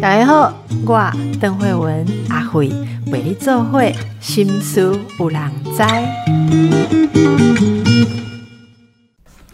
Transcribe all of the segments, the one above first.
大家好，我邓慧文阿慧为你做会心思有人知。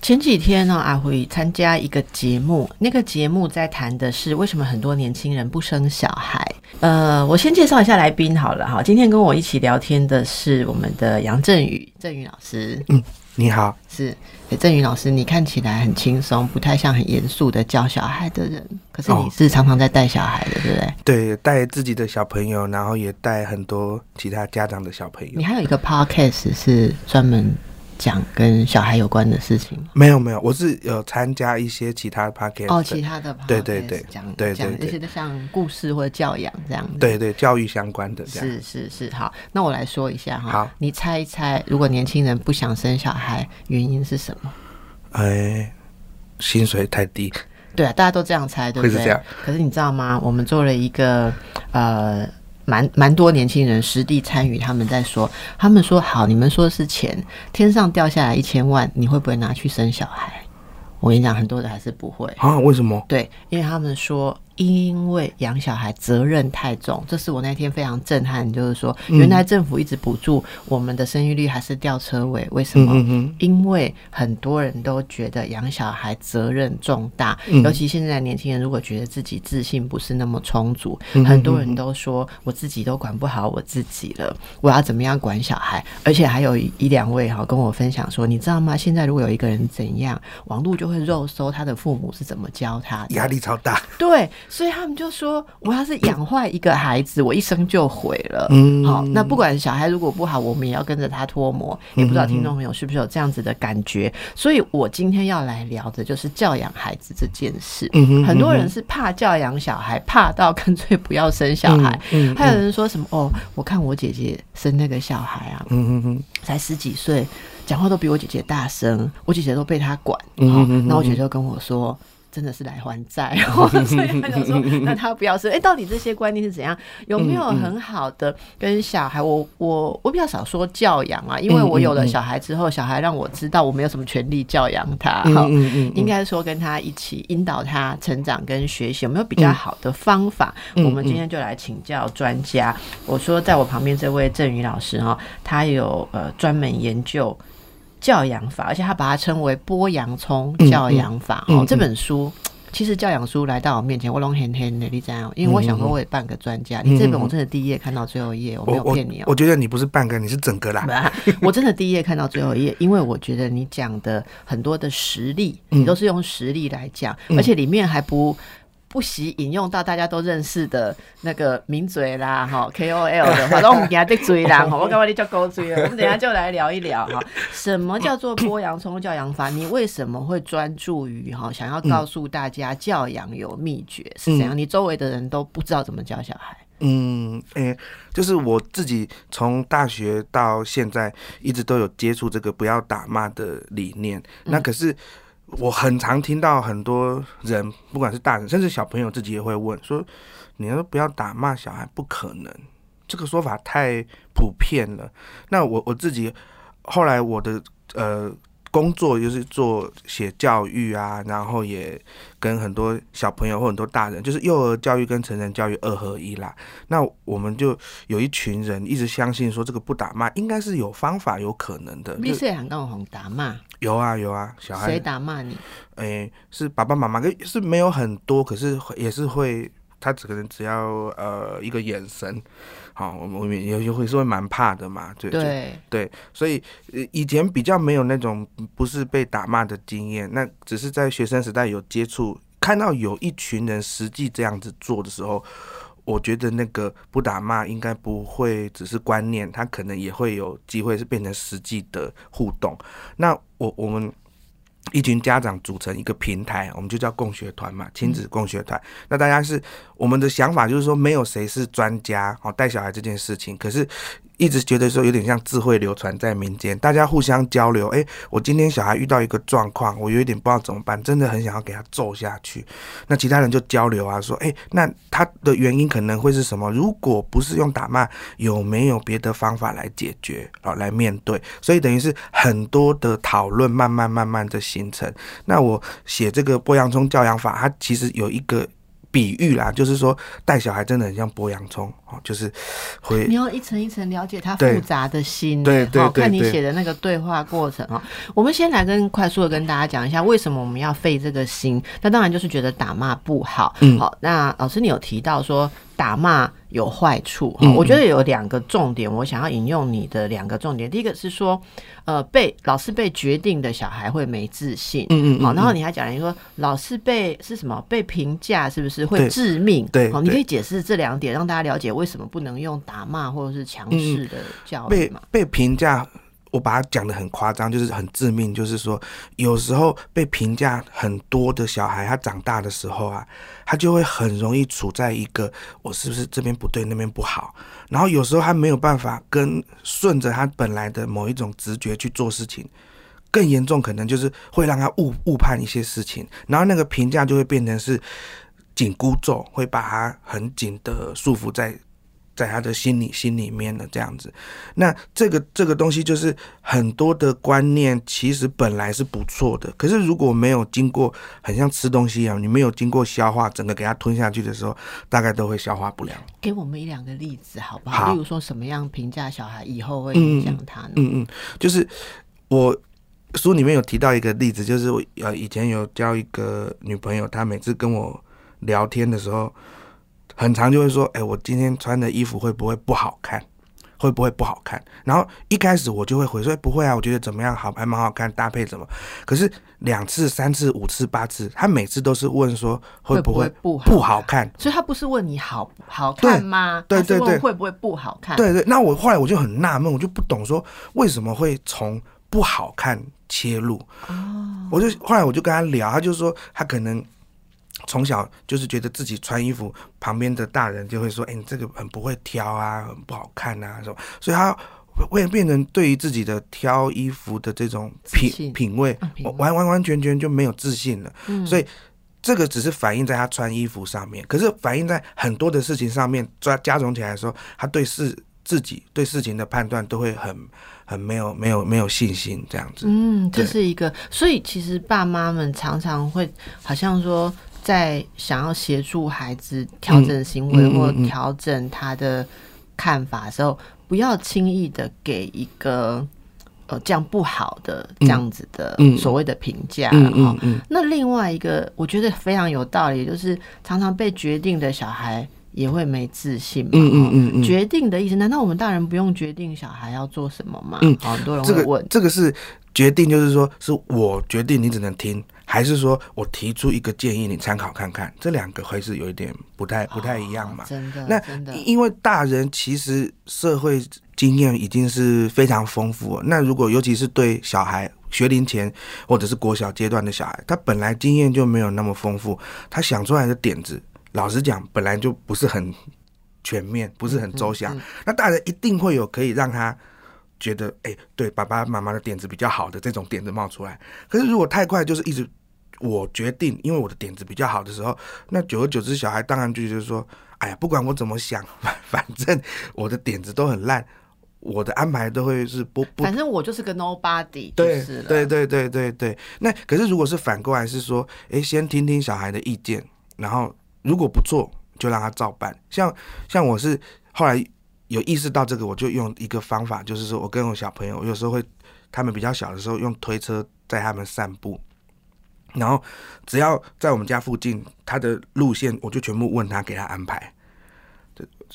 前几天呢，阿辉参加一个节目，那个节目在谈的是为什么很多年轻人不生小孩。呃，我先介绍一下来宾好了哈。今天跟我一起聊天的是我们的杨振宇，振宇老师。嗯，你好，是郑宇老师。你看起来很轻松，不太像很严肃的教小孩的人。可是你是常常在带小孩的，对不对？对，带自己的小朋友，然后也带很多其他家长的小朋友。你还有一个 podcast 是专门。讲跟小孩有关的事情没有没有，我是有参加一些其他的 p o c a s t 哦，其他的对对对，讲对讲一些像故事或者教养这样子，对对，教育相关的，是是是，好，那我来说一下哈，好，你猜一猜，如果年轻人不想生小孩，原因是什么？哎，薪水太低，对啊，大家都这样猜，对不对？可是你知道吗？我们做了一个呃。蛮蛮多年轻人实地参与，他们在说，他们说好，你们说是钱，天上掉下来一千万，你会不会拿去生小孩？我跟你讲，很多人还是不会啊？为什么？对，因为他们说。因为养小孩责任太重，这是我那天非常震撼。就是说，原来政府一直补助我们的生育率还是吊车尾，为什么？因为很多人都觉得养小孩责任重大，尤其现在年轻人如果觉得自己自信不是那么充足，很多人都说我自己都管不好我自己了，我要怎么样管小孩？而且还有一两位哈跟我分享说，你知道吗？现在如果有一个人怎样，网络就会肉搜他的父母是怎么教他的，压力超大。对。所以他们就说，我要是养坏一个孩子，我一生就毁了。嗯，好，那不管小孩如果不好，我们也要跟着他脱模。也不知道听众朋友是不是有这样子的感觉。所以我今天要来聊的就是教养孩子这件事。嗯很多人是怕教养小孩，怕到干脆不要生小孩。嗯，还有人说什么哦，我看我姐姐生那个小孩啊，嗯嗯嗯，才十几岁，讲话都比我姐姐大声，我姐姐都被他管。嗯嗯嗯，那我姐姐就跟我说。真的是来还债，所以他就说，那他不要生。哎，到底这些观念是怎样？有没有很好的跟小孩？我我我比较少说教养啊，因为我有了小孩之后，小孩让我知道我没有什么权利教养他。哈，应该说跟他一起引导他成长跟学习，有没有比较好的方法？我们今天就来请教专家。我说，在我旁边这位郑宇老师哈，他有呃专门研究。教养法，而且他把它称为剥洋葱教养法。哦，这本书其实教养书来到我面前，我拢很很的，你知道因为我想说我也半个专家。你这本我真的第一页看到最后一页，我没有骗你哦。我觉得你不是半个，你是整个啦。我真的第一页看到最后一页，因为我觉得你讲的很多的实例，你都是用实例来讲，而且里面还不。不惜引用到大家都认识的那个名嘴啦，哈 KOL 的，话，我们给他的嘴啦，我刚刚你叫狗嘴了，我们等下就来聊一聊哈，什么叫做剥洋葱教养法？你为什么会专注于哈，想要告诉大家教养有秘诀是怎样？你周围的人都不知道怎么教小孩？嗯，诶，就是我自己从大学到现在一直都有接触这个不要打骂的理念，那可是。我很常听到很多人，不管是大人，甚至小朋友自己也会问说：“你要不要打骂小孩？不可能，这个说法太普遍了。”那我我自己后来我的呃。工作就是做写教育啊，然后也跟很多小朋友或很多大人，就是幼儿教育跟成人教育二合一啦。那我们就有一群人一直相信说，这个不打骂应该是有方法、有可能的。你是很跟我打骂？有啊有啊，小孩谁打骂你？哎，是爸爸妈妈，是没有很多，可是也是会，他只可能只要呃一个眼神。好，我们有有会是会蛮怕的嘛，对对对，所以以前比较没有那种不是被打骂的经验，那只是在学生时代有接触，看到有一群人实际这样子做的时候，我觉得那个不打骂应该不会只是观念，他可能也会有机会是变成实际的互动。那我我们。一群家长组成一个平台，我们就叫共学团嘛，亲子共学团。那大家是我们的想法，就是说没有谁是专家哦，带小孩这件事情。可是一直觉得说有点像智慧流传在民间，大家互相交流。哎，我今天小孩遇到一个状况，我有一点不知道怎么办，真的很想要给他揍下去。那其他人就交流啊，说，哎，那他的原因可能会是什么？如果不是用打骂，有没有别的方法来解决啊？来面对？所以等于是很多的讨论，慢慢慢慢的形成。那我写这个剥洋葱教养法，它其实有一个。比喻啦，就是说带小孩真的很像剥洋葱哦，就是会你要一层一层了解他复杂的心，对对看你写的那个对话过程哦。我们先来跟快速的跟大家讲一下，为什么我们要费这个心？那当然就是觉得打骂不好。嗯，好，那老师你有提到说。打骂有坏处，我觉得有两个重点，我想要引用你的两个重点。第一个是说，呃，被老是被决定的小孩会没自信，嗯嗯，好，然后你还讲了一个老是被是什么被评价，是不是会致命？对，好，你可以解释这两点，让大家了解为什么不能用打骂或者是强势的教育嘛？被评价。我把它讲的很夸张，就是很致命。就是说，有时候被评价很多的小孩，他长大的时候啊，他就会很容易处在一个我是不是这边不对，那边不好。然后有时候他没有办法跟顺着他本来的某一种直觉去做事情，更严重可能就是会让他误误判一些事情，然后那个评价就会变成是紧箍咒，会把他很紧的束缚在。在他的心里心里面的这样子，那这个这个东西就是很多的观念，其实本来是不错的，可是如果没有经过，很像吃东西一样，你没有经过消化，整个给它吞下去的时候，大概都会消化不良。给我们一两个例子好不好？例如说什么样评价小孩以后会影响他呢？嗯嗯，就是我书里面有提到一个例子，就是我呃以前有交一个女朋友，她每次跟我聊天的时候。很长就会说，哎，我今天穿的衣服会不会不好看？会不会不好看？然后一开始我就会回说，不会啊，我觉得怎么样好，还蛮好看，搭配怎么？可是两次、三次、五次、八次，他每次都是问说，会不会不不好看？所以他不是问你好好看吗？对对对，会不会不好看？对对，那我后来我就很纳闷，我就不懂说为什么会从不好看切入？哦，我就后来我就跟他聊，他就说他可能。从小就是觉得自己穿衣服，旁边的大人就会说：“哎，你这个很不会挑啊，很不好看啊，什么？”所以他会变成对于自己的挑衣服的这种品品味，完完完全全就没有自信了。所以这个只是反映在他穿衣服上面，可是反映在很多的事情上面，加加总起来说，他对事自己对事情的判断都会很很没有没有没有信心这样子。嗯，这是一个。所以其实爸妈们常常会好像说。在想要协助孩子调整行为或调整他的看法的时候，不要轻易的给一个呃这样不好的这样子的所谓的评价哈。那另外一个我觉得非常有道理，就是常常被决定的小孩也会没自信嘛。嗯嗯嗯决定的意思，难道我们大人不用决定小孩要做什么吗？嗯，很多人会问，这个是决定，就是说是我决定，你只能听。还是说我提出一个建议，你参考看看，这两个还是有一点不太不太一样嘛？真的，那因为大人其实社会经验已经是非常丰富了。那如果尤其是对小孩学龄前或者是国小阶段的小孩，他本来经验就没有那么丰富，他想出来的点子，老实讲本来就不是很全面，不是很周详。那大人一定会有可以让他。觉得哎，对爸爸妈妈的点子比较好的这种点子冒出来，可是如果太快，就是一直我决定，因为我的点子比较好的时候，那久而久之，小孩当然就觉得说，哎呀，不管我怎么想，反正我的点子都很烂，我的安排都会是不不，反正我就是个 nobody，对对对对对对。那可是如果是反过来是说，哎，先听听小孩的意见，然后如果不做，就让他照办。像像我是后来。有意识到这个，我就用一个方法，就是说我跟我小朋友，有时候会他们比较小的时候用推车载他们散步，然后只要在我们家附近，他的路线我就全部问他，给他安排。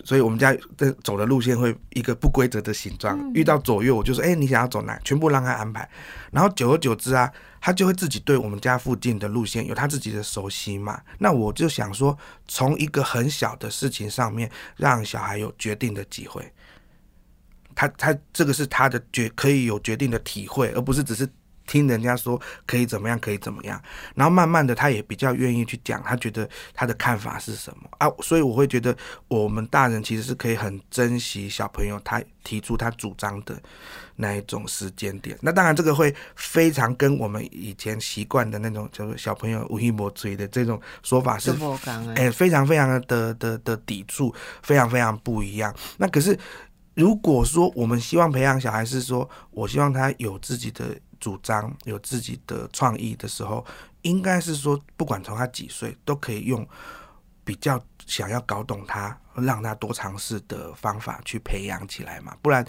所以我们家的走的路线会一个不规则的形状，遇到左右我就说，哎，你想要走哪？全部让他安排。然后久而久之啊，他就会自己对我们家附近的路线有他自己的熟悉嘛。那我就想说，从一个很小的事情上面，让小孩有决定的机会。他他这个是他的决可以有决定的体会，而不是只是听人家说可以怎么样，可以怎么样，然后慢慢的他也比较愿意去讲，他觉得他的看法是什么啊，所以我会觉得我们大人其实是可以很珍惜小朋友他提出他主张的那一种时间点。那当然这个会非常跟我们以前习惯的那种就是小朋友无一莫追的这种说法是，哎，非常非常的的的抵触，非常非常不一样。那可是如果说我们希望培养小孩是说，我希望他有自己的。主张有自己的创意的时候，应该是说，不管从他几岁，都可以用比较想要搞懂他，让他多尝试的方法去培养起来嘛，不然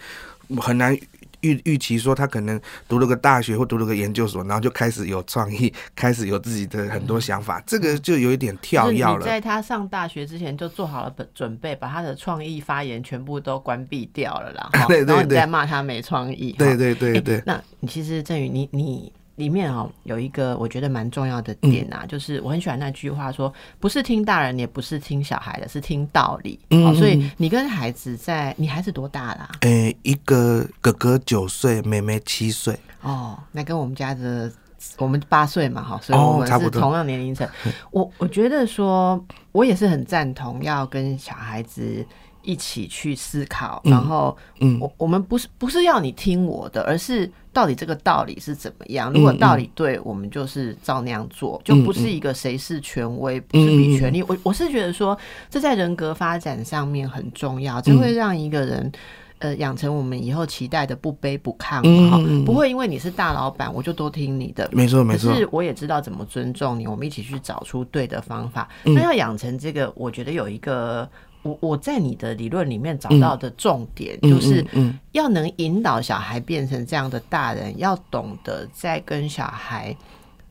很难。预预期说他可能读了个大学或读了个研究所，然后就开始有创意，开始有自己的很多想法，这个就有一点跳跃了。在他上大学之前就做好了准准备，把他的创意发言全部都关闭掉了啦。对然后你再骂他没创意。对对对对。那你其实振宇，你你。里面哦有一个我觉得蛮重要的点啊，就是我很喜欢那句话说，不是听大人，也不是听小孩的，是听道理。嗯，所以你跟孩子在，你孩子多大啦？诶，一个哥哥九岁，妹妹七岁。哦，那跟我们家的我们八岁嘛，哈，所以我们是同样年龄层。我我觉得说，我也是很赞同要跟小孩子。一起去思考，然后，嗯，我我们不是不是要你听我的，而是到底这个道理是怎么样？如果道理对，我们就是照那样做，就不是一个谁是权威，不是比权力。我我是觉得说，这在人格发展上面很重要，这会让一个人呃养成我们以后期待的不卑不亢，哈，不会因为你是大老板，我就都听你的。没错没错，是我也知道怎么尊重你，我们一起去找出对的方法。那要养成这个，我觉得有一个。我我在你的理论里面找到的重点，就是要能引导小孩变成这样的大人，要懂得在跟小孩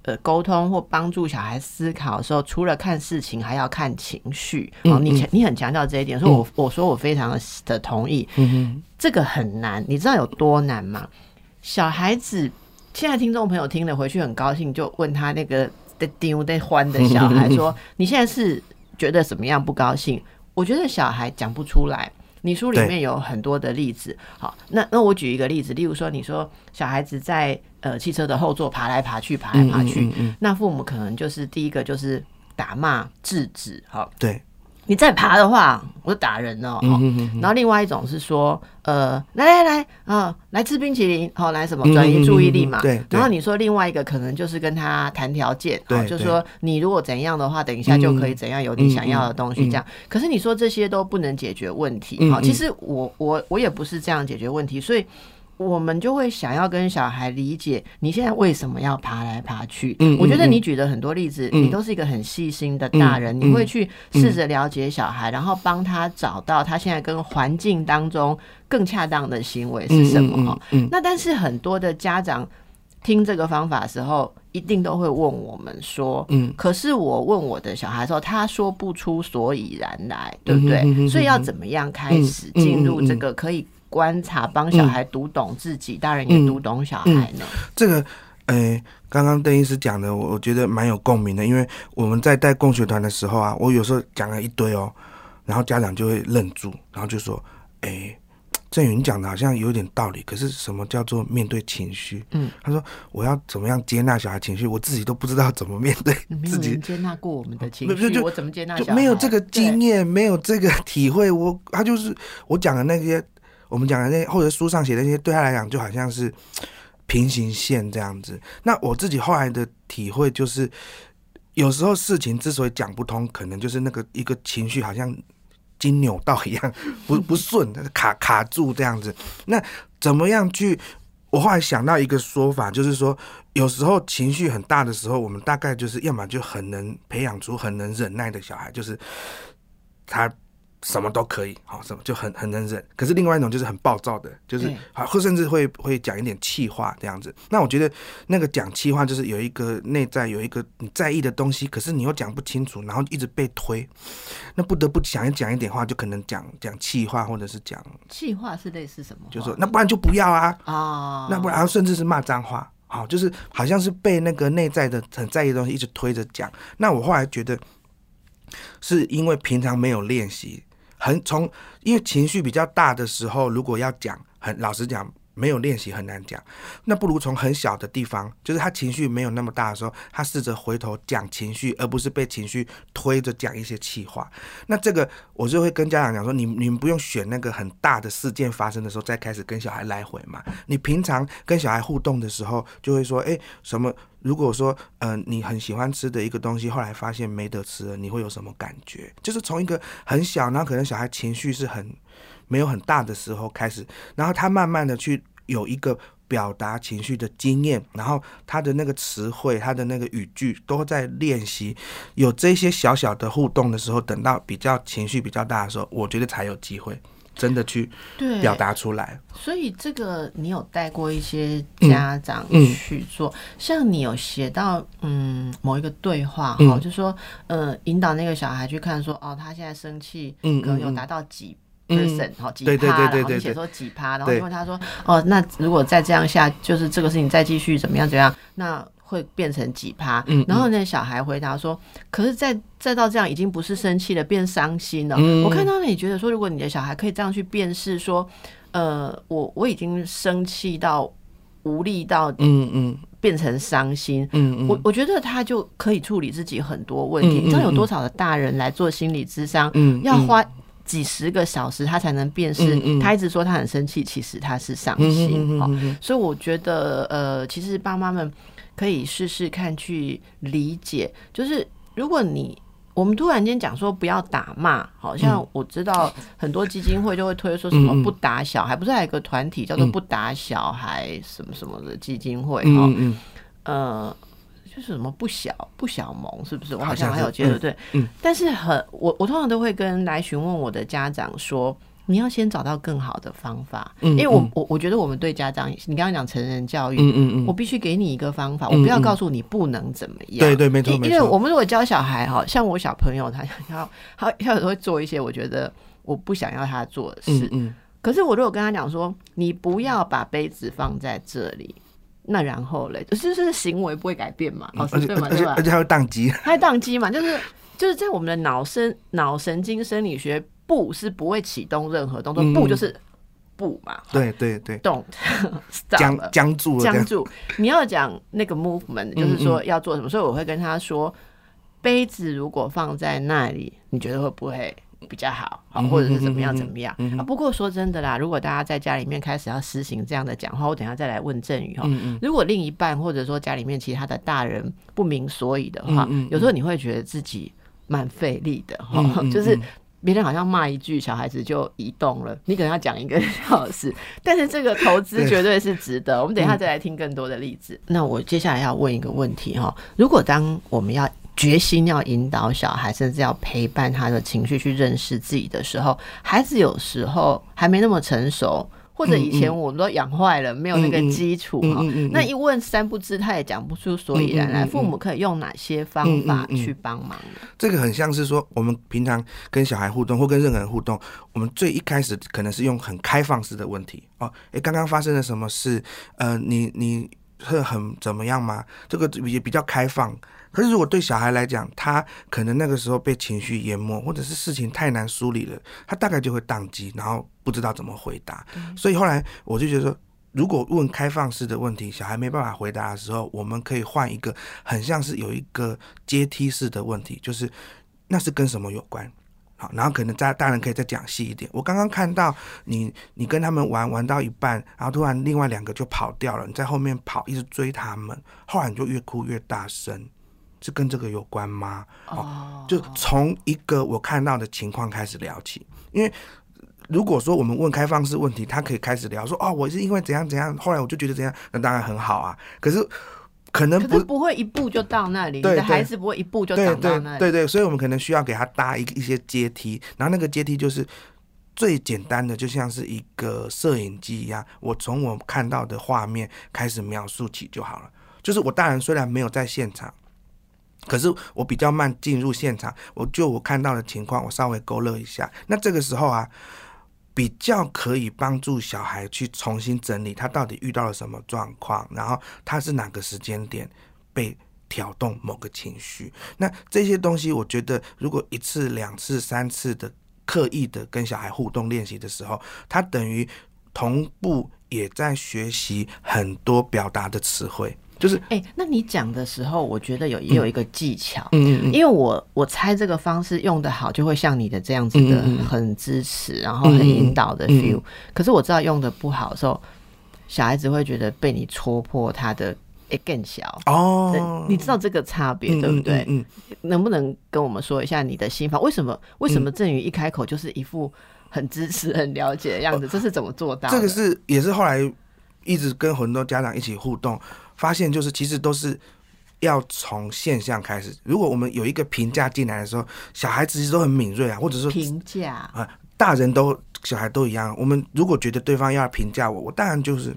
呃沟通或帮助小孩思考的时候，除了看事情，还要看情绪。哦，你你很强调这一点，所以我我说我非常的同意。嗯这个很难，你知道有多难吗？小孩子现在听众朋友听了回去很高兴，就问他那个在丢在欢的小孩说：“你现在是觉得怎么样不高兴？”我觉得小孩讲不出来。你书里面有很多的例子，好，那那我举一个例子，例如说，你说小孩子在呃汽车的后座爬来爬去，爬来爬去，那父母可能就是第一个就是打骂制止，好，对。你再爬的话，我就打人了。然后另外一种是说，呃，来来来，啊，来吃冰淇淋，好，来什么转移注意力嘛。对。然后你说另外一个可能就是跟他谈条件，好，就是说你如果怎样的话，等一下就可以怎样有你想要的东西这样。可是你说这些都不能解决问题，好，其实我我我也不是这样解决问题，所以。我们就会想要跟小孩理解你现在为什么要爬来爬去。嗯，我觉得你举的很多例子，你都是一个很细心的大人，你会去试着了解小孩，然后帮他找到他现在跟环境当中更恰当的行为是什么。哈，那但是很多的家长听这个方法的时候，一定都会问我们说：“嗯，可是我问我的小孩说，他说不出所以然来，对不对？所以要怎么样开始进入这个可以？”观察，帮小孩读懂自己，大人也读懂小孩呢。这个，诶，刚刚邓医师讲的，我我觉得蛮有共鸣的。因为我们在带共学团的时候啊，我有时候讲了一堆哦，然后家长就会愣住，然后就说：“哎，郑云，讲的好像有点道理，可是什么叫做面对情绪？”嗯，他说：“我要怎么样接纳小孩情绪？我自己都不知道怎么面对自己接纳过我们的情绪，我怎么接纳？就没有这个经验，没有这个体会。我他就是我讲的那些。”我们讲的那或者书上写的那些，对他来讲就好像是平行线这样子。那我自己后来的体会就是，有时候事情之所以讲不通，可能就是那个一个情绪好像筋扭到一样，不不顺，卡卡住这样子。那怎么样去？我后来想到一个说法，就是说，有时候情绪很大的时候，我们大概就是要么就很能培养出很能忍耐的小孩，就是他。什么都可以，好，什么就很很能忍。可是另外一种就是很暴躁的，就是好，或甚至会会讲一点气话这样子。那我觉得那个讲气话就是有一个内在有一个你在意的东西，可是你又讲不清楚，然后一直被推，那不得不讲一讲一点话，就可能讲讲气话，或者是讲气话是类似什么？就说那不然就不要啊啊，那不然甚至是骂脏话，好，就是好像是被那个内在的很在意的东西一直推着讲。那我后来觉得是因为平常没有练习。很从，因为情绪比较大的时候，如果要讲，很老实讲，没有练习很难讲，那不如从很小的地方，就是他情绪没有那么大的时候，他试着回头讲情绪，而不是被情绪推着讲一些气话。那这个我就会跟家长讲说，你你们不用选那个很大的事件发生的时候再开始跟小孩来回嘛。你平常跟小孩互动的时候，就会说，哎，什么？如果说，呃，你很喜欢吃的一个东西，后来发现没得吃了，你会有什么感觉？就是从一个很小，然后可能小孩情绪是很。没有很大的时候开始，然后他慢慢的去有一个表达情绪的经验，然后他的那个词汇、他的那个语句都在练习，有这些小小的互动的时候，等到比较情绪比较大的时候，我觉得才有机会真的去表达出来。所以这个你有带过一些家长去做，像你有写到嗯某一个对话哈，就说呃引导那个小孩去看说哦他现在生气可能有达到几。Percent 好几趴，然后你写说几趴，然后因为他说哦，那如果再这样下，就是这个事情再继续怎么样怎么样，那会变成几趴。然后那小孩回答说，可是再再到这样，已经不是生气了，变伤心了。我看到你觉得说，如果你的小孩可以这样去辨识说，呃，我我已经生气到无力到，嗯嗯，变成伤心，嗯嗯，我我觉得他就可以处理自己很多问题。你知道有多少的大人来做心理智商，嗯，要花。几十个小时，他才能辨识。他一直说他很生气，其实他是伤心。好，所以我觉得，呃，其实爸妈们可以试试看去理解。就是如果你我们突然间讲说不要打骂，好像我知道很多基金会就会推说什么不打小孩，不是还有个团体叫做不打小孩什么什么的基金会？哈，呃。就是什么不小不小萌，是不是？我好像还有觉得对，嗯。但是很我我通常都会跟来询问我的家长说，你要先找到更好的方法，嗯，因为我我我觉得我们对家长，你刚刚讲成人教育，嗯嗯嗯，我必须给你一个方法，我不要告诉你不能怎么样，对对没错因为我们如果教小孩哈，像我小朋友，他要他他有时候会做一些我觉得我不想要他做的事，嗯，可是我如果跟他讲说，你不要把杯子放在这里。那然后嘞，就是行为不会改变嘛，哦，对嘛，对吧？而且还会宕机，还宕机嘛，就是就是在我们的脑生脑神经生理学，不是不会启动任何动作，不就是不嘛？对对对，don't 僵僵住了，僵住。你要讲那个 movement，就是说要做什么，所以我会跟他说，杯子如果放在那里，你觉得会不会？比较好，好，或者是怎么样怎么样啊？不过说真的啦，如果大家在家里面开始要实行这样的讲话，我等下再来问郑宇哈。如果另一半或者说家里面其他的大人不明所以的话，有时候你会觉得自己蛮费力的哈。就是别人好像骂一句，小孩子就移动了，你可能要讲一个小时，但是这个投资绝对是值得。我们等一下再来听更多的例子。那我接下来要问一个问题哈，如果当我们要决心要引导小孩，甚至要陪伴他的情绪去认识自己的时候，孩子有时候还没那么成熟，或者以前我们都养坏了，没有那个基础哈。那一问三不知，他也讲不出所以然来。父母可以用哪些方法去帮忙？这个很像是说，我们平常跟小孩互动或跟任何人互动，我们最一开始可能是用很开放式的问题哦。诶，刚刚发生了什么事？呃，你你会很怎么样吗？这个也比较开放。可是，如果对小孩来讲，他可能那个时候被情绪淹没，或者是事情太难梳理了，他大概就会宕机，然后不知道怎么回答。所以后来我就觉得说，如果问开放式的问题，小孩没办法回答的时候，我们可以换一个很像是有一个阶梯式的问题，就是那是跟什么有关？好，然后可能大大人可以再讲细一点。我刚刚看到你，你跟他们玩玩到一半，然后突然另外两个就跑掉了，你在后面跑，一直追他们，后来你就越哭越大声。是跟这个有关吗？哦，就从一个我看到的情况开始聊起。因为如果说我们问开放式问题，他可以开始聊说：“哦，我是因为怎样怎样，后来我就觉得怎样。”那当然很好啊。可是可能不不会一步就到那里，你的孩子不会一步就长到那里。对对，所以我们可能需要给他搭一一些阶梯，然后那个阶梯就是最简单的，就像是一个摄影机一样，我从我看到的画面开始描述起就好了。就是我大人虽然没有在现场。可是我比较慢进入现场，我就我看到的情况，我稍微勾勒一下。那这个时候啊，比较可以帮助小孩去重新整理他到底遇到了什么状况，然后他是哪个时间点被挑动某个情绪。那这些东西，我觉得如果一次、两次、三次的刻意的跟小孩互动练习的时候，他等于同步。也在学习很多表达的词汇。就是哎，那你讲的时候，我觉得有也有一个技巧，嗯嗯因为我我猜这个方式用的好，就会像你的这样子的很支持，然后很引导的 feel。可是我知道用的不好的时候，小孩子会觉得被你戳破他的诶更小哦，你知道这个差别对不对？嗯，能不能跟我们说一下你的心法？为什么为什么郑宇一开口就是一副很支持、很了解的样子？这是怎么做到？这个是也是后来一直跟很多家长一起互动。发现就是，其实都是要从现象开始。如果我们有一个评价进来的时候，小孩子其实都很敏锐啊，或者说评价啊，大人都小孩都一样。我们如果觉得对方要评价我，我当然就是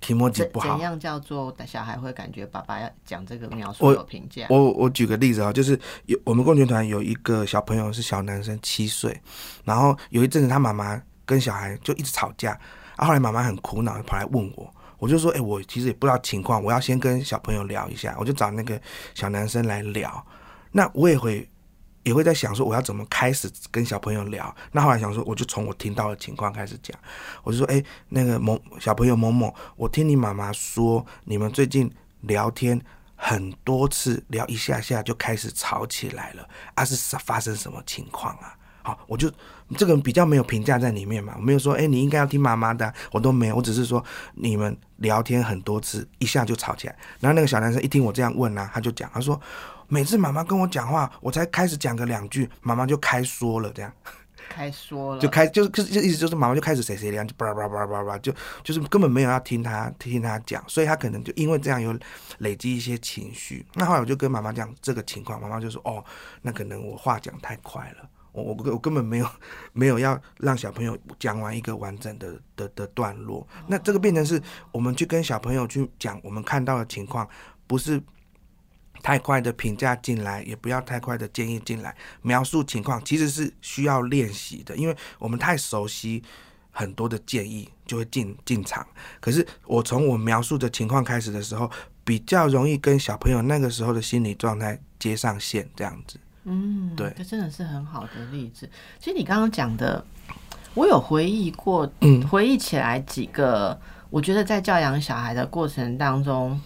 提莫吉不好。怎样叫做小孩会感觉爸爸要讲这个描述有评价？我我举个例子啊，就是有我们共学团有一个小朋友是小男生，七岁，然后有一阵子他妈妈跟小孩就一直吵架，啊后来妈妈很苦恼，跑来问我。我就说，哎，我其实也不知道情况，我要先跟小朋友聊一下。我就找那个小男生来聊。那我也会也会在想说，我要怎么开始跟小朋友聊。那后来想说，我就从我听到的情况开始讲。我就说，哎，那个某小朋友某某，我听你妈妈说，你们最近聊天很多次，聊一下下就开始吵起来了。啊，是发生什么情况啊？好，我就这个比较没有评价在里面嘛，我没有说，哎，你应该要听妈妈的，我都没有，我只是说你们聊天很多次，一下就吵起来。然后那个小男生一听我这样问啊，他就讲，他说每次妈妈跟我讲话，我才开始讲个两句，妈妈就开说了，这样，开说了，就开就是就意思就是妈妈就开始谁谁凉，就叭叭叭叭叭，就就是根本没有要听他听他讲，所以他可能就因为这样有累积一些情绪。那后来我就跟妈妈讲这个情况，妈妈就说，哦，那可能我话讲太快了。我我我根本没有没有要让小朋友讲完一个完整的的的段落，那这个变成是我们去跟小朋友去讲我们看到的情况，不是太快的评价进来，也不要太快的建议进来，描述情况其实是需要练习的，因为我们太熟悉很多的建议就会进进场，可是我从我描述的情况开始的时候，比较容易跟小朋友那个时候的心理状态接上线，这样子。嗯，对，这真的是很好的例子。其实你刚刚讲的，我有回忆过，嗯，回忆起来几个，我觉得在教养小孩的过程当中，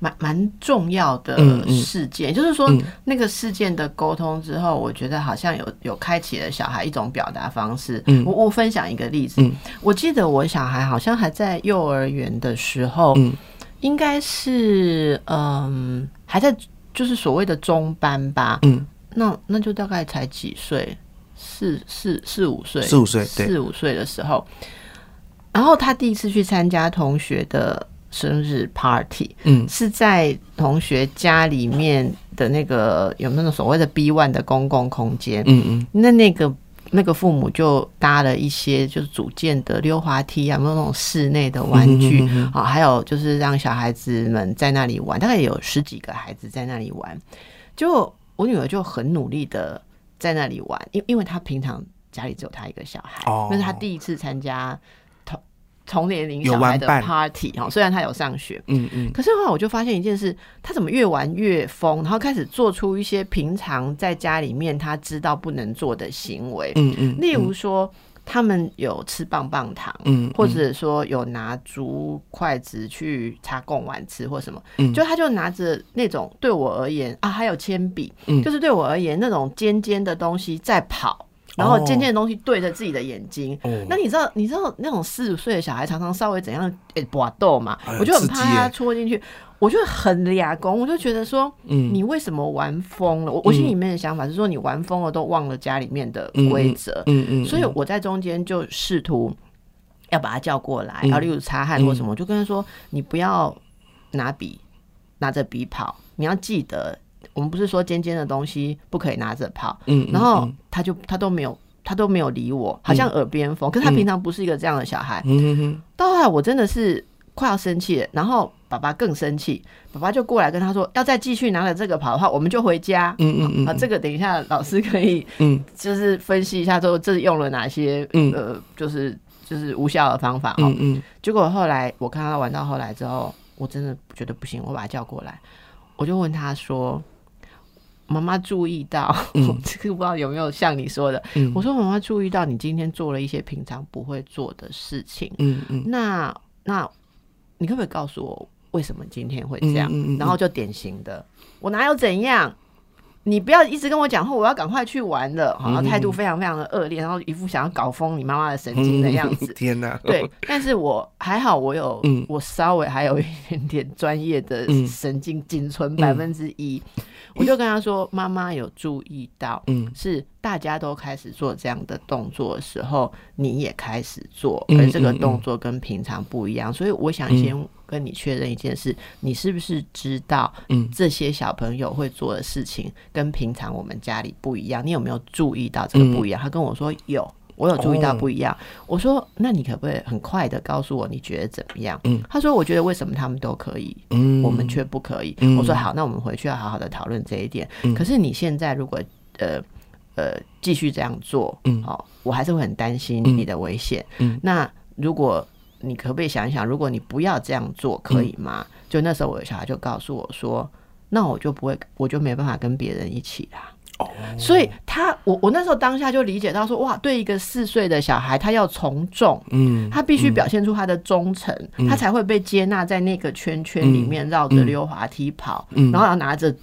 蛮蛮重要的事件。就是说，那个事件的沟通之后，我觉得好像有有开启了小孩一种表达方式。嗯，我我分享一个例子，我记得我小孩好像还在幼儿园的时候，嗯，应该是嗯还在就是所谓的中班吧，嗯。那那就大概才几岁，四四四五岁，四五岁，四五岁的时候，然后他第一次去参加同学的生日 party，嗯，是在同学家里面的那个有那种所谓的 B one 的公共空间，嗯嗯，那那个那个父母就搭了一些就是组建的溜滑梯啊，没有那种室内的玩具啊，还有就是让小孩子们在那里玩，大概有十几个孩子在那里玩，就。我女儿就很努力的在那里玩，因因为她平常家里只有她一个小孩，那是她第一次参加同同年龄小孩的 party 哈。虽然她有上学，嗯嗯，可是后来我就发现一件事，她怎么越玩越疯，然后开始做出一些平常在家里面她知道不能做的行为，嗯嗯，例如说。他们有吃棒棒糖，嗯，或者说有拿竹筷子去插贡丸吃或什么，嗯，就他就拿着那种对我而言啊，还有铅笔，嗯，就是对我而言那种尖尖的东西在跑，然后尖尖的东西对着自己的眼睛，那你知道你知道那种四五岁的小孩常常稍微怎样诶搏斗嘛，我就很怕他戳进去。我就很俩公，我就觉得说，嗯，你为什么玩疯了？我我心里面的想法是说，你玩疯了都忘了家里面的规则，嗯嗯，所以我在中间就试图要把他叫过来，然后例如擦汗或什么，我就跟他说，你不要拿笔拿着笔跑，你要记得，我们不是说尖尖的东西不可以拿着跑，嗯，然后他就他都没有他都没有理我，好像耳边风，可是他平常不是一个这样的小孩，嗯哼，到后来我真的是快要生气了，然后。爸爸更生气，爸爸就过来跟他说：“要再继续拿着这个跑的话，我们就回家。”嗯嗯嗯，啊，这个等一下老师可以，嗯，就是分析一下，说这用了哪些，嗯呃，就是就是无效的方法。嗯嗯。结果后来我看他玩到后来之后，我真的觉得不行，我把他叫过来，我就问他说：“妈妈注意到，这个不知道有没有像你说的？我说妈妈注意到你今天做了一些平常不会做的事情。嗯嗯，那。”那你可不可以告诉我为什么今天会这样？然后就典型的，我哪有怎样？你不要一直跟我讲话，我要赶快去玩了，好像态度非常非常的恶劣，然后一副想要搞疯你妈妈的神经的样子。天哪！对，但是我还好，我有，我稍微还有一点点专业的神经，仅存百分之一。我就跟他说：“妈妈有注意到，嗯，是大家都开始做这样的动作的时候，你也开始做，而这个动作跟平常不一样。所以我想先跟你确认一件事：你是不是知道，嗯，这些小朋友会做的事情跟平常我们家里不一样？你有没有注意到这个不一样？”他跟我说有。我有注意到不一样，我说那你可不可以很快的告诉我你觉得怎么样？嗯，他说我觉得为什么他们都可以，嗯，我们却不可以。我说好，那我们回去要好好的讨论这一点。可是你现在如果呃呃继续这样做，嗯，好，我还是会很担心你的危险。嗯，那如果你可不可以想一想，如果你不要这样做，可以吗？就那时候我的小孩就告诉我说，那我就不会，我就没办法跟别人一起啦。所以他，我我那时候当下就理解到说，哇，对一个四岁的小孩，他要从众，嗯，他必须表现出他的忠诚，他才会被接纳在那个圈圈里面绕着溜滑梯跑，然后要拿着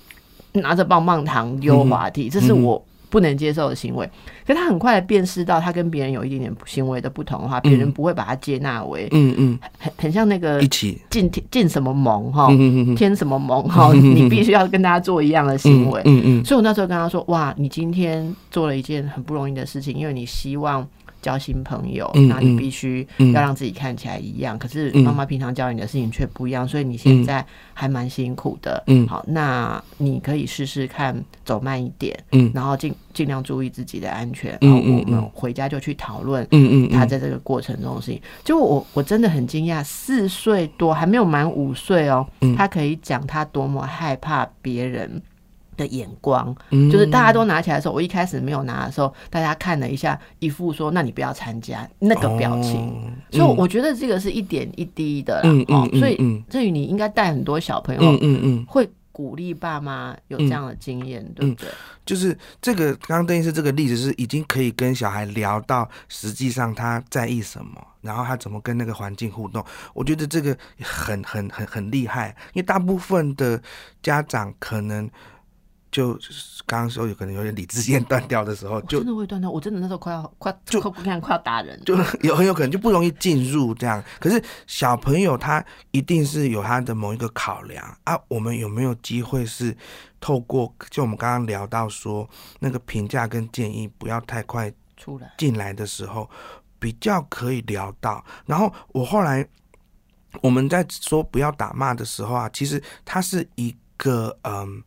拿着棒棒糖溜滑梯，这是我。不能接受的行为，可他很快辨识到他跟别人有一点点行为的不同的话，别人不会把他接纳为，嗯嗯，很很像那个一起。进进什么盟哈，添什么盟哈，你必须要跟大家做一样的行为，嗯嗯，所以我那时候跟他说，哇，你今天做了一件很不容易的事情，因为你希望。交新朋友，那你必须要让自己看起来一样。可是妈妈平常教你的事情却不一样，所以你现在还蛮辛苦的。嗯，好，那你可以试试看走慢一点，嗯，然后尽尽量注意自己的安全。然后我们回家就去讨论，嗯嗯，他在这个过程中的事情。就我我真的很惊讶，四岁多还没有满五岁哦，他可以讲他多么害怕别人。的眼光，嗯。就是大家都拿起来的时候，我一开始没有拿的时候，大家看了一下，一副说“那你不要参加”那个表情，所以我觉得这个是一点一滴的啦，哦，所以至于你应该带很多小朋友，嗯嗯嗯，会鼓励爸妈有这样的经验，对不对？就是这个刚刚邓医师这个例子是已经可以跟小孩聊到实际上他在意什么，然后他怎么跟那个环境互动，我觉得这个很很很很厉害，因为大部分的家长可能。就刚刚说有可能有点理智线断掉的时候，就真的会断掉。我真的那时候快要快就快看快要打人，就有很 有可能就不容易进入这样。可是小朋友他一定是有他的某一个考量啊。我们有没有机会是透过就我们刚刚聊到说那个评价跟建议不要太快出来进来的时候，比较可以聊到。然后我后来我们在说不要打骂的时候啊，其实它是一个嗯。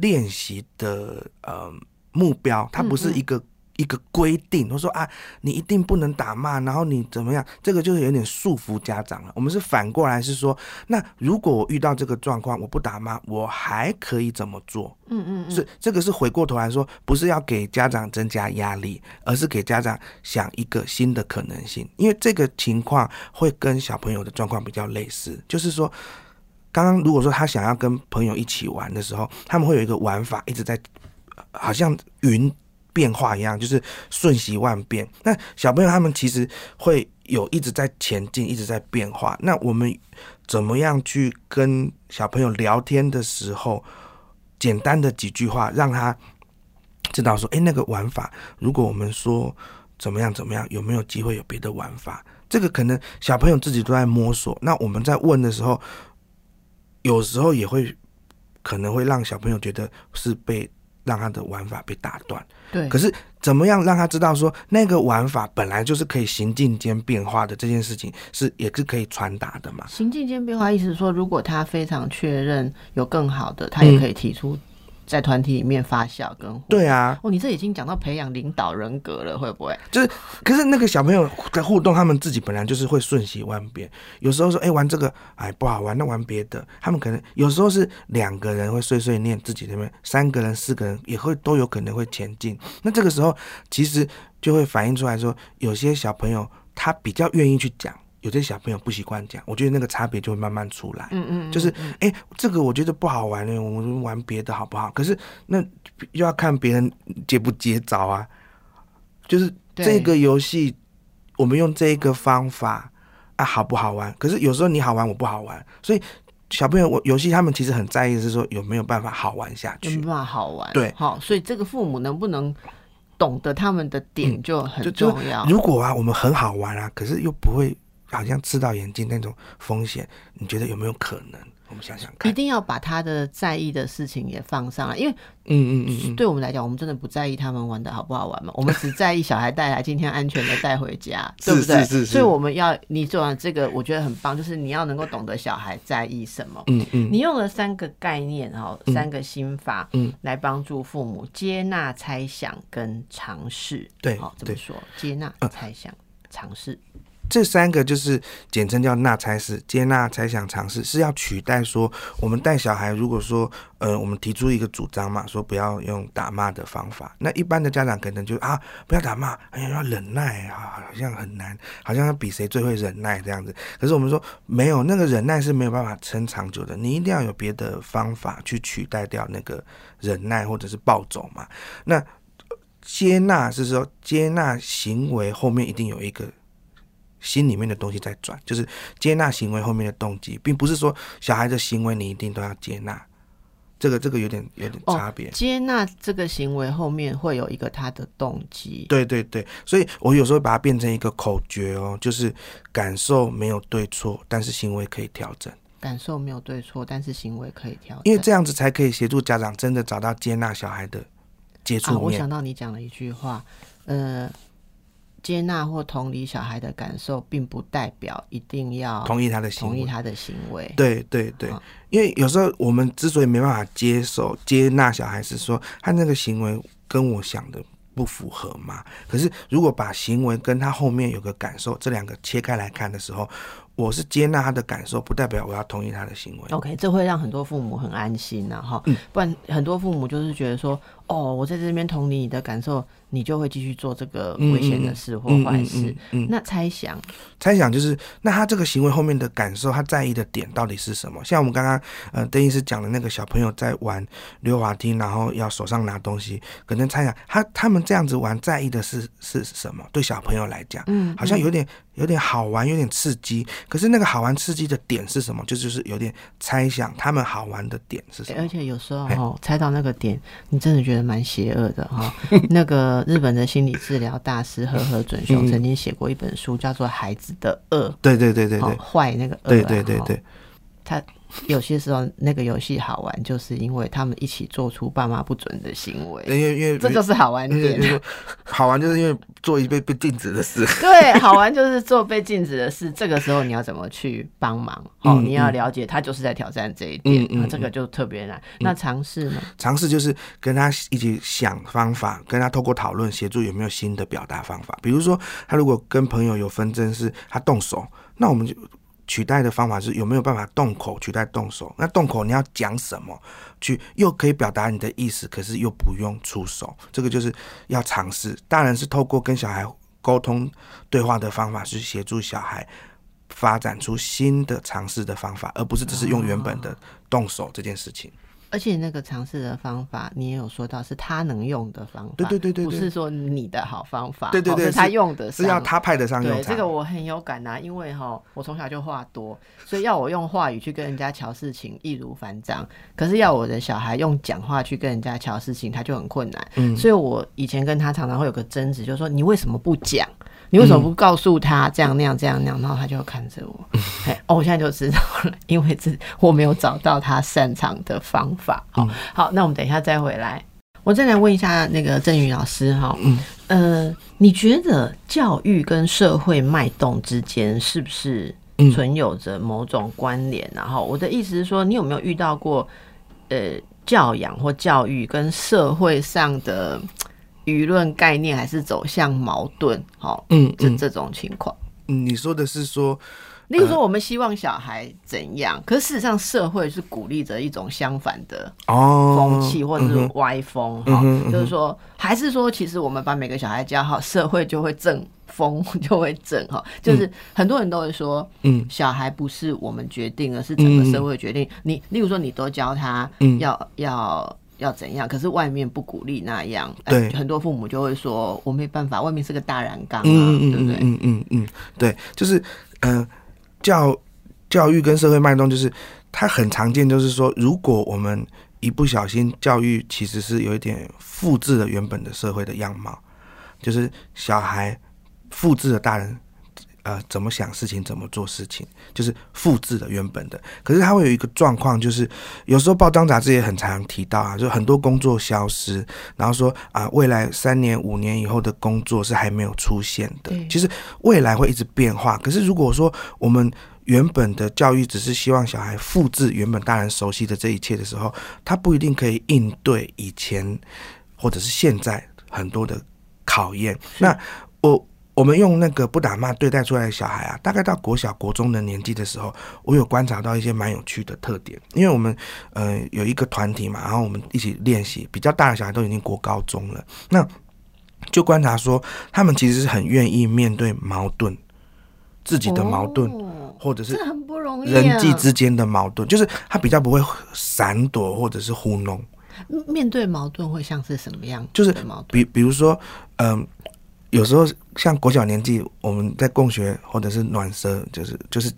练习的呃目标，它不是一个一个规定。我说啊，你一定不能打骂，然后你怎么样？这个就是有点束缚家长了。我们是反过来是说，那如果我遇到这个状况，我不打骂，我还可以怎么做？嗯嗯，是这个是回过头来说，不是要给家长增加压力，而是给家长想一个新的可能性。因为这个情况会跟小朋友的状况比较类似，就是说。刚刚如果说他想要跟朋友一起玩的时候，他们会有一个玩法一直在，好像云变化一样，就是瞬息万变。那小朋友他们其实会有一直在前进，一直在变化。那我们怎么样去跟小朋友聊天的时候，简单的几句话让他知道说，哎，那个玩法，如果我们说怎么样怎么样，有没有机会有别的玩法？这个可能小朋友自己都在摸索。那我们在问的时候。有时候也会可能会让小朋友觉得是被让他的玩法被打断。对。可是怎么样让他知道说那个玩法本来就是可以行进间变化的这件事情是也是可以传达的嘛？行进间变化意思是说，如果他非常确认有更好的，他也可以提出。在团体里面发酵跟对啊，哦，你这已经讲到培养领导人格了，会不会？就是，可是那个小朋友在互动，他们自己本来就是会瞬息万变。有时候说，哎，玩这个，哎，不好玩，那玩别的。他们可能有时候是两个人会碎碎念自己那边，三个人、四个人也会都有可能会前进。那这个时候，其实就会反映出来说，有些小朋友他比较愿意去讲。有些小朋友不习惯讲，我觉得那个差别就会慢慢出来。嗯嗯，就是哎，这个我觉得不好玩呢，我们玩别的好不好？可是那又要看别人接不接招啊。就是这个游戏，我们用这个方法啊好不好玩？可是有时候你好玩，我不好玩，所以小朋友我游戏他们其实很在意的是说有没有办法好玩下去，有没有办法好玩？对好，所以这个父母能不能懂得他们的点就很就就重要。如果啊我们很好玩啊，可是又不会好像刺到眼睛那种风险，你觉得有没有可能？我们想想看一，定要把他的在意的事情也放上来，因为嗯嗯嗯嗯，对我们来讲，我们真的不在意他们玩的好不好玩嘛，我们只在意小孩带来今天安全的带回家，对不对？是是是所以我们要你做完这个，我觉得很棒，就是你要能够懂得小孩在意什么。嗯嗯你用了三个概念哈，三个心法，嗯，来帮助父母接纳、猜想跟尝试。对好，怎对么说？接纳、猜想、尝试。这三个就是简称叫纳猜式，接纳、猜想、尝试，是要取代说我们带小孩，如果说呃我们提出一个主张嘛，说不要用打骂的方法，那一般的家长可能就啊不要打骂，哎呀要忍耐啊，好像很难，好像要比谁最会忍耐这样子。可是我们说没有，那个忍耐是没有办法撑长久的，你一定要有别的方法去取代掉那个忍耐或者是暴走嘛。那接纳是说接纳行为后面一定有一个。心里面的东西在转，就是接纳行为后面的动机，并不是说小孩的行为你一定都要接纳，这个这个有点有点差别。接纳这个行为后面会有一个他的动机。对对对，所以我有时候把它变成一个口诀哦，就是感受没有对错，但是行为可以调整，感受没有对错，但是行为可以调整。因为这样子才可以协助家长真的找到接纳小孩的接啊，触面。我想到你讲了一句话，呃，接纳或同理小孩的感受，并不代表一定要同意他的行为，同意他的行为。对对对好，因为有时候我们之所以没办法接受接纳小孩，是说他那个行为跟我想的不符合嘛。可是如果把行为跟他后面有个感受这两个切开来看的时候，我是接纳他的感受，不代表我要同意他的行为。OK，这会让很多父母很安心呐、哈、嗯不然很多父母就是觉得说，哦，我在这边同理你的感受，你就会继续做这个危险的事或嗯坏事。那猜想，猜想就是，那他这个行为后面的感受，他在意的点到底是什么？像我们刚刚呃，邓医师讲的那个小朋友在玩溜滑梯，然后要手上拿东西，可能猜想他他们这样子玩在意的是是什么？对小朋友来讲，嗯，好像有点有点好玩，有点刺激。可是那个好玩刺激的点是什么？就就是有点猜想他们好玩的点是什么？欸而且有时候哦，猜到那个点，你真的觉得蛮邪恶的哈。那个日本的心理治疗大师和和准雄曾经写过一本书，叫做《孩子的恶》，对对对对哦对坏那个恶啊，对对对对，他 有些时候那个游戏好玩，就是因为他们一起做出爸妈不准的行为，因为因为这就是好玩点。好玩，就是因为做一被被禁止的事。对，好玩就是做被禁止的事，这个时候你要怎么去帮忙？哦，嗯你要了解他就是在挑战这一点，这个就特别难。那尝试呢？尝试就是跟他一起想方法，跟他透过讨论协助有没有新的表达方法。比如说，他如果跟朋友有纷争，是他动手，那我们就取代的方法是有没有办法动口取代动手？那动口你要讲什么，去又可以表达你的意思，可是又不用出手，这个就是要尝试。大人是透过跟小孩沟通对话的方法，去协助小孩。发展出新的尝试的方法，而不是只是用原本的动手这件事情。而且那个尝试的方法，你也有说到是他能用的方法，对对对对对不是说你的好方法，对对对哦是他用的上，是要他派得上用对，场。这个我很有感啊、因为哈，我从小就话多，所以要我用话语去跟人家瞧事情，易如反掌。可是要我的小孩用讲话去跟人家瞧事情，他就很困难。嗯所以我以前跟他常常会有个争执，就是说你为什么不讲？你为什么不告诉他这样那样这样那样？然后他就看着我，哎，哦，我现在就知道了，因为这我没有找到他擅长的方法。好，好，那我们等一下再回来。我再来问一下那个郑宇老师哈，嗯呃，你觉得教育跟社会脉动之间是不是嗯存有着某种关联？然后我的意思是说，你有没有遇到过呃教养或教育跟社会上的舆论概念还是走向矛盾？好，嗯嗯这这种情况。嗯，你说的是说，例如说，我们希望小孩怎样，可是事实上社会是鼓励着一种相反的哦，风气或者是歪风哈、嗯嗯哼就是说，还是说，其实我们把每个小孩教好，社会就会正风 就会正哈。就是很多人都会说，嗯小孩不是我们决定，而是整个社会决定。你例如说，你都教他嗯要、要。要怎样？可是外面不鼓励那样，对呃很多父母就会说：“我没办法，外面是个大染缸啊，嗯嗯对不对？”嗯嗯嗯嗯，对，就是嗯、呃教教育跟社会脉动，就是它很常见，就是说，如果我们一不小心，教育其实是有一点复制了原本的社会的样貌，就是小孩复制了大人。呃，怎么想事情，怎么做事情，就是复制的原本的。可是它会有一个状况，就是有时候报章杂志也很常提到啊，就很多工作消失，然后说啊，未来三年、五年以后的工作是还没有出现的。其实未来会一直变化。可是如果说我们原本的教育只是希望小孩复制原本大人熟悉的这一切的时候，他不一定可以应对以前或者是现在很多的考验。那我。我们用那个不打骂对待出来的小孩啊，大概到国小、国中的年纪的时候，我有观察到一些蛮有趣的特点。因为我们呃有一个团体嘛，然后我们一起练习，比较大的小孩都已经国高中了，那就观察说，他们其实是很愿意面对矛盾，自己的矛盾，或者是很不容易人际之间的矛盾，就是他比较不会闪躲或者是糊弄。面对矛盾会像是什么样？就是比比如说，嗯。有时候像国小年纪，我们在共学或者是暖舌，就是就是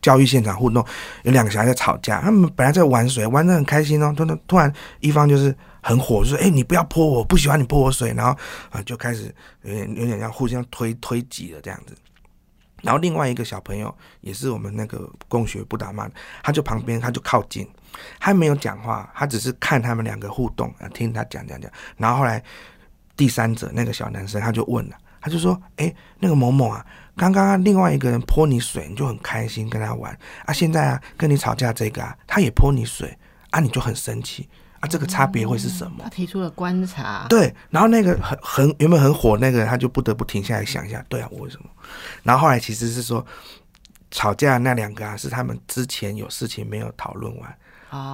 教育现场互动，有两个小孩在吵架，他们本来在玩水，玩的很开心哦，突然突然一方就是很火，就说：“哎，你不要泼我，不喜欢你泼我水。”然后啊，就开始有点有点像互相推推挤了这样子。然后另外一个小朋友也是我们那个共学不打骂，他就旁边他就靠近，他没有讲话，他只是看他们两个互动啊，听他讲讲讲。然后后来。第三者那个小男生他就问了，他就说：“哎，那个某某啊，刚刚另外一个人泼你水，你就很开心跟他玩啊。现在啊，跟你吵架这个啊，他也泼你水啊，你就很生气啊。这个差别会是什么？”他提出了观察。对，然后那个很很原本很火那个人，他就不得不停下来想一下，对啊，我为什么？然后后来其实是说，吵架那两个啊，是他们之前有事情没有讨论完。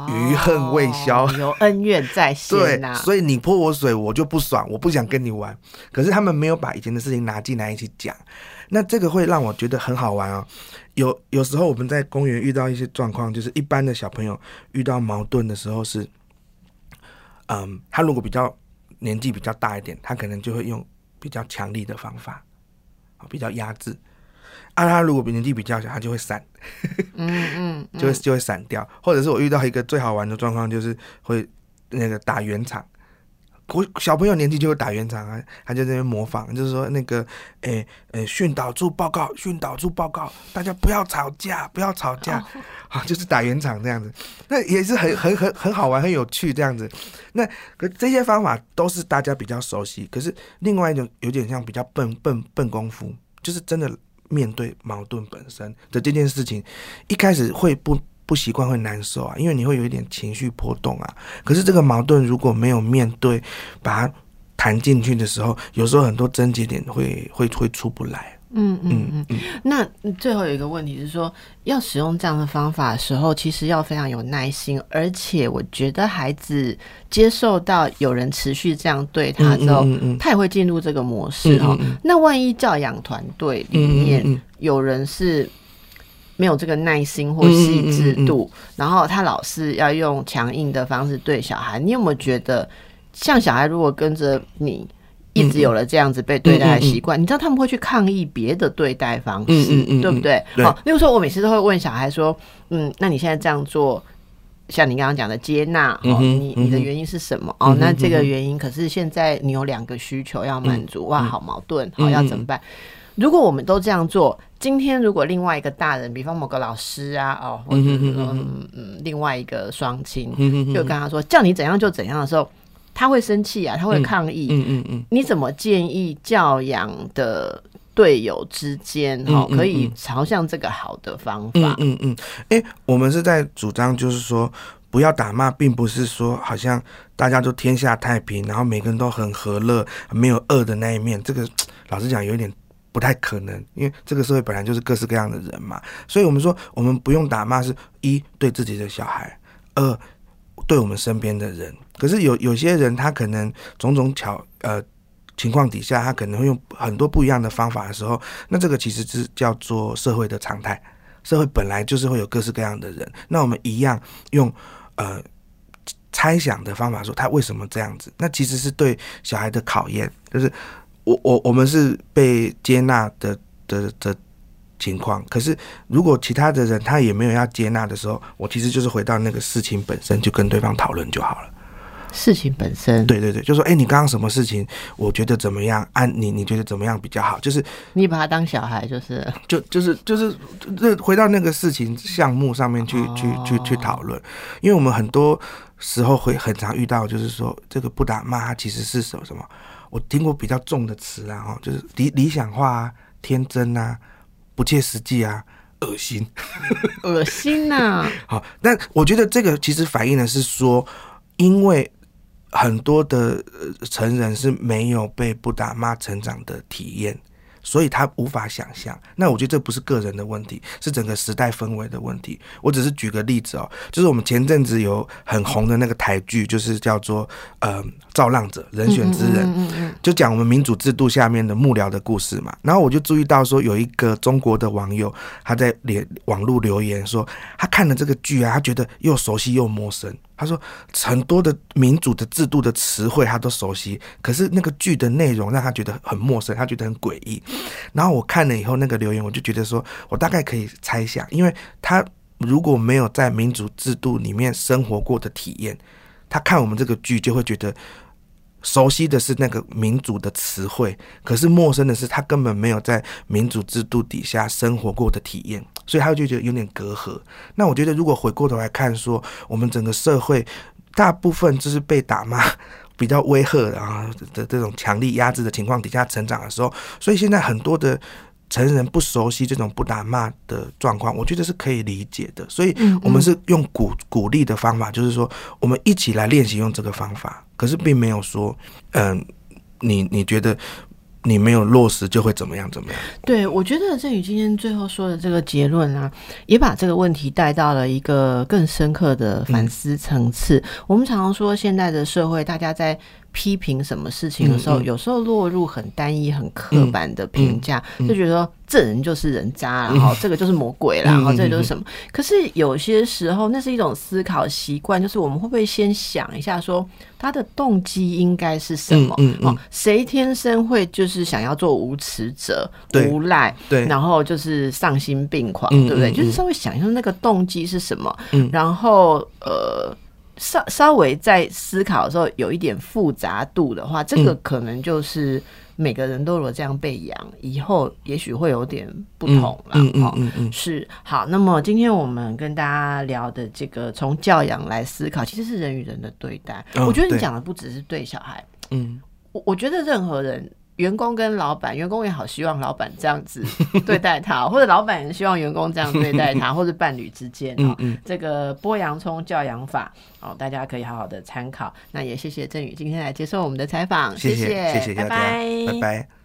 余恨未消，有恩怨在心对。所以你泼我水，我就不爽，我不想跟你玩。可是他们没有把以前的事情拿进来一起讲，那这个会让我觉得很好玩哦。有有时候我们在公园遇到一些状况，就是一般的小朋友遇到矛盾的时候是，嗯，他如果比较年纪比较大一点，他可能就会用比较强力的方法，比较压制。啊，他如果年纪比较小，他就会散，嗯嗯，就会就会散掉。或者是我遇到一个最好玩的状况，就是会那个打圆场。我小朋友年纪就会打圆场啊，他就在那边模仿，就是说那个，诶诶，训导处报告，训导处报告，大家不要吵架，不要吵架，啊，就是打圆场这样子。那也是很很很很好玩，很有趣这样子。那可这些方法都是大家比较熟悉，可是另外一种有点像比较笨笨笨功夫，就是真的。面对矛盾本身的这件事情，一开始会不不习惯，会难受啊，因为你会有一点情绪波动啊。可是这个矛盾如果没有面对，把它谈进去的时候，有时候很多症结点会会会出不来。嗯嗯嗯，那最后有一个问题是说，要使用这样的方法的时候，其实要非常有耐心，而且我觉得孩子接受到有人持续这样对他之后，他也会进入这个模式哈。那万一教养团队里面有人是没有这个耐心或细致度，然后他老是要用强硬的方式对小孩，你有没有觉得，像小孩如果跟着你？一直有了这样子被对待的习惯，你知道他们会去抗议别的对待方式，对不对？好，例如说，我每次都会问小孩说：“嗯，那你现在这样做，像你刚刚讲的接纳，哦，你你的原因是什么？哦，那这个原因可是现在你有两个需求要满足，哇，好矛盾，好要怎么办？如果我们都这样做，今天如果另外一个大人，比方某个老师啊，哦，或者嗯嗯，另外一个双亲，就跟他说叫你怎样就怎样的时候。”他会生气啊，他会抗议。嗯嗯嗯，你怎么建议教养的队友之间哈，可以朝向这个好的方法？嗯嗯，哎，我们是在主张，就是说不要打骂，并不是说好像大家都天下太平，然后每个人都很和乐，没有恶的那一面。这个 老实讲，有一点不太可能，因为这个社会本来就是各式各样的人嘛。所以我们说，我们不用打骂，是一对自己的小孩，二对我们身边的人。可是有有些人，他可能种种巧呃情况底下，他可能会用很多不一样的方法的时候，那这个其实是叫做社会的常态。社会本来就是会有各式各样的人，那我们一样用呃猜想的方法说他为什么这样子，那其实是对小孩的考验。就是我我我们是被接纳的的的情况。可是如果其他的人他也没有要接纳的时候，我其实就是回到那个事情本身，就跟对方讨论就好了。事情本身，对对对，就说哎，你刚刚什么事情？我觉得怎么样？按你你觉得怎么样比较好？就是你把他当小孩，就是就就是就是这回到那个事情项目上面去去去去讨论。因为我们很多时候会很常遇到，就是说这个不打骂，它其实是什么什么？我听过比较重的词啊，哈，就是理理想化啊、天真啊、不切实际啊、恶心、恶心呐。好，但我觉得这个其实反映的是说，因为。很多的成人是没有被不打骂成长的体验。所以他无法想象，那我觉得这不是个人的问题，是整个时代氛围的问题。我只是举个例子哦，就是我们前阵子有很红的那个台剧，就是叫做呃《造浪者人选之人》，就讲我们民主制度下面的幕僚的故事嘛。然后我就注意到说，有一个中国的网友他在连网络留言说，他看了这个剧啊，他觉得又熟悉又陌生。他说很多的民主的制度的词汇他都熟悉，可是那个剧的内容让他觉得很陌生，他觉得很诡异。然后我看了以后那个留言，我就觉得说，我大概可以猜想，因为他如果没有在民主制度里面生活过的体验，他看我们这个剧就会觉得熟悉的是那个民主的词汇，可是陌生的是他根本没有在民主制度底下生活过的体验，所以他就觉得有点隔阂。那我觉得如果回过头来看，说我们整个社会大部分就是被打骂。比较威吓啊 的这种强力压制的情况底下成长的时候，所以现在很多的成人不熟悉这种不打骂的状况，我觉得是可以理解的。所以我们是用鼓鼓励的方法，就是说我们一起来练习用这个方法，可是并没有说，嗯，你你觉得。你没有落实就会怎么样？怎么样？对，我觉得郑宇今天最后说的这个结论啊，也把这个问题带到了一个更深刻的反思层次。我们常常说，现在的社会，大家在。批评什么事情的时候，有时候落入很单一、很刻板的评价，就觉得说这人就是人渣，然后这个就是魔鬼啦，然后这就是什么？可是有些时候，那是一种思考习惯，就是我们会不会先想一下，说他的动机应该是什么？哦，谁天生会就是想要做无耻者、无赖？对，然后就是丧心病狂，对不对？就是稍微想一下那个动机是什么？嗯，然后呃。稍稍微在思考的时候有一点复杂度的话，这个可能就是每个人都如果这样被养，以后也许会有点不同了。嗯嗯嗯是好。那么今天我们跟大家聊的这个从教养来思考，其实是人与人的对待。我觉得你讲的不只是对小孩，嗯，我我觉得任何人。员工跟老板，员工也好希望老板这样子 对待他，或者老板希望员工这样对待他，或者伴侣之间啊，这个剥洋葱教养法哦，大家可以好好的参考。那也谢谢郑宇今天来接受我们的采访，谢谢谢谢拜拜拜拜。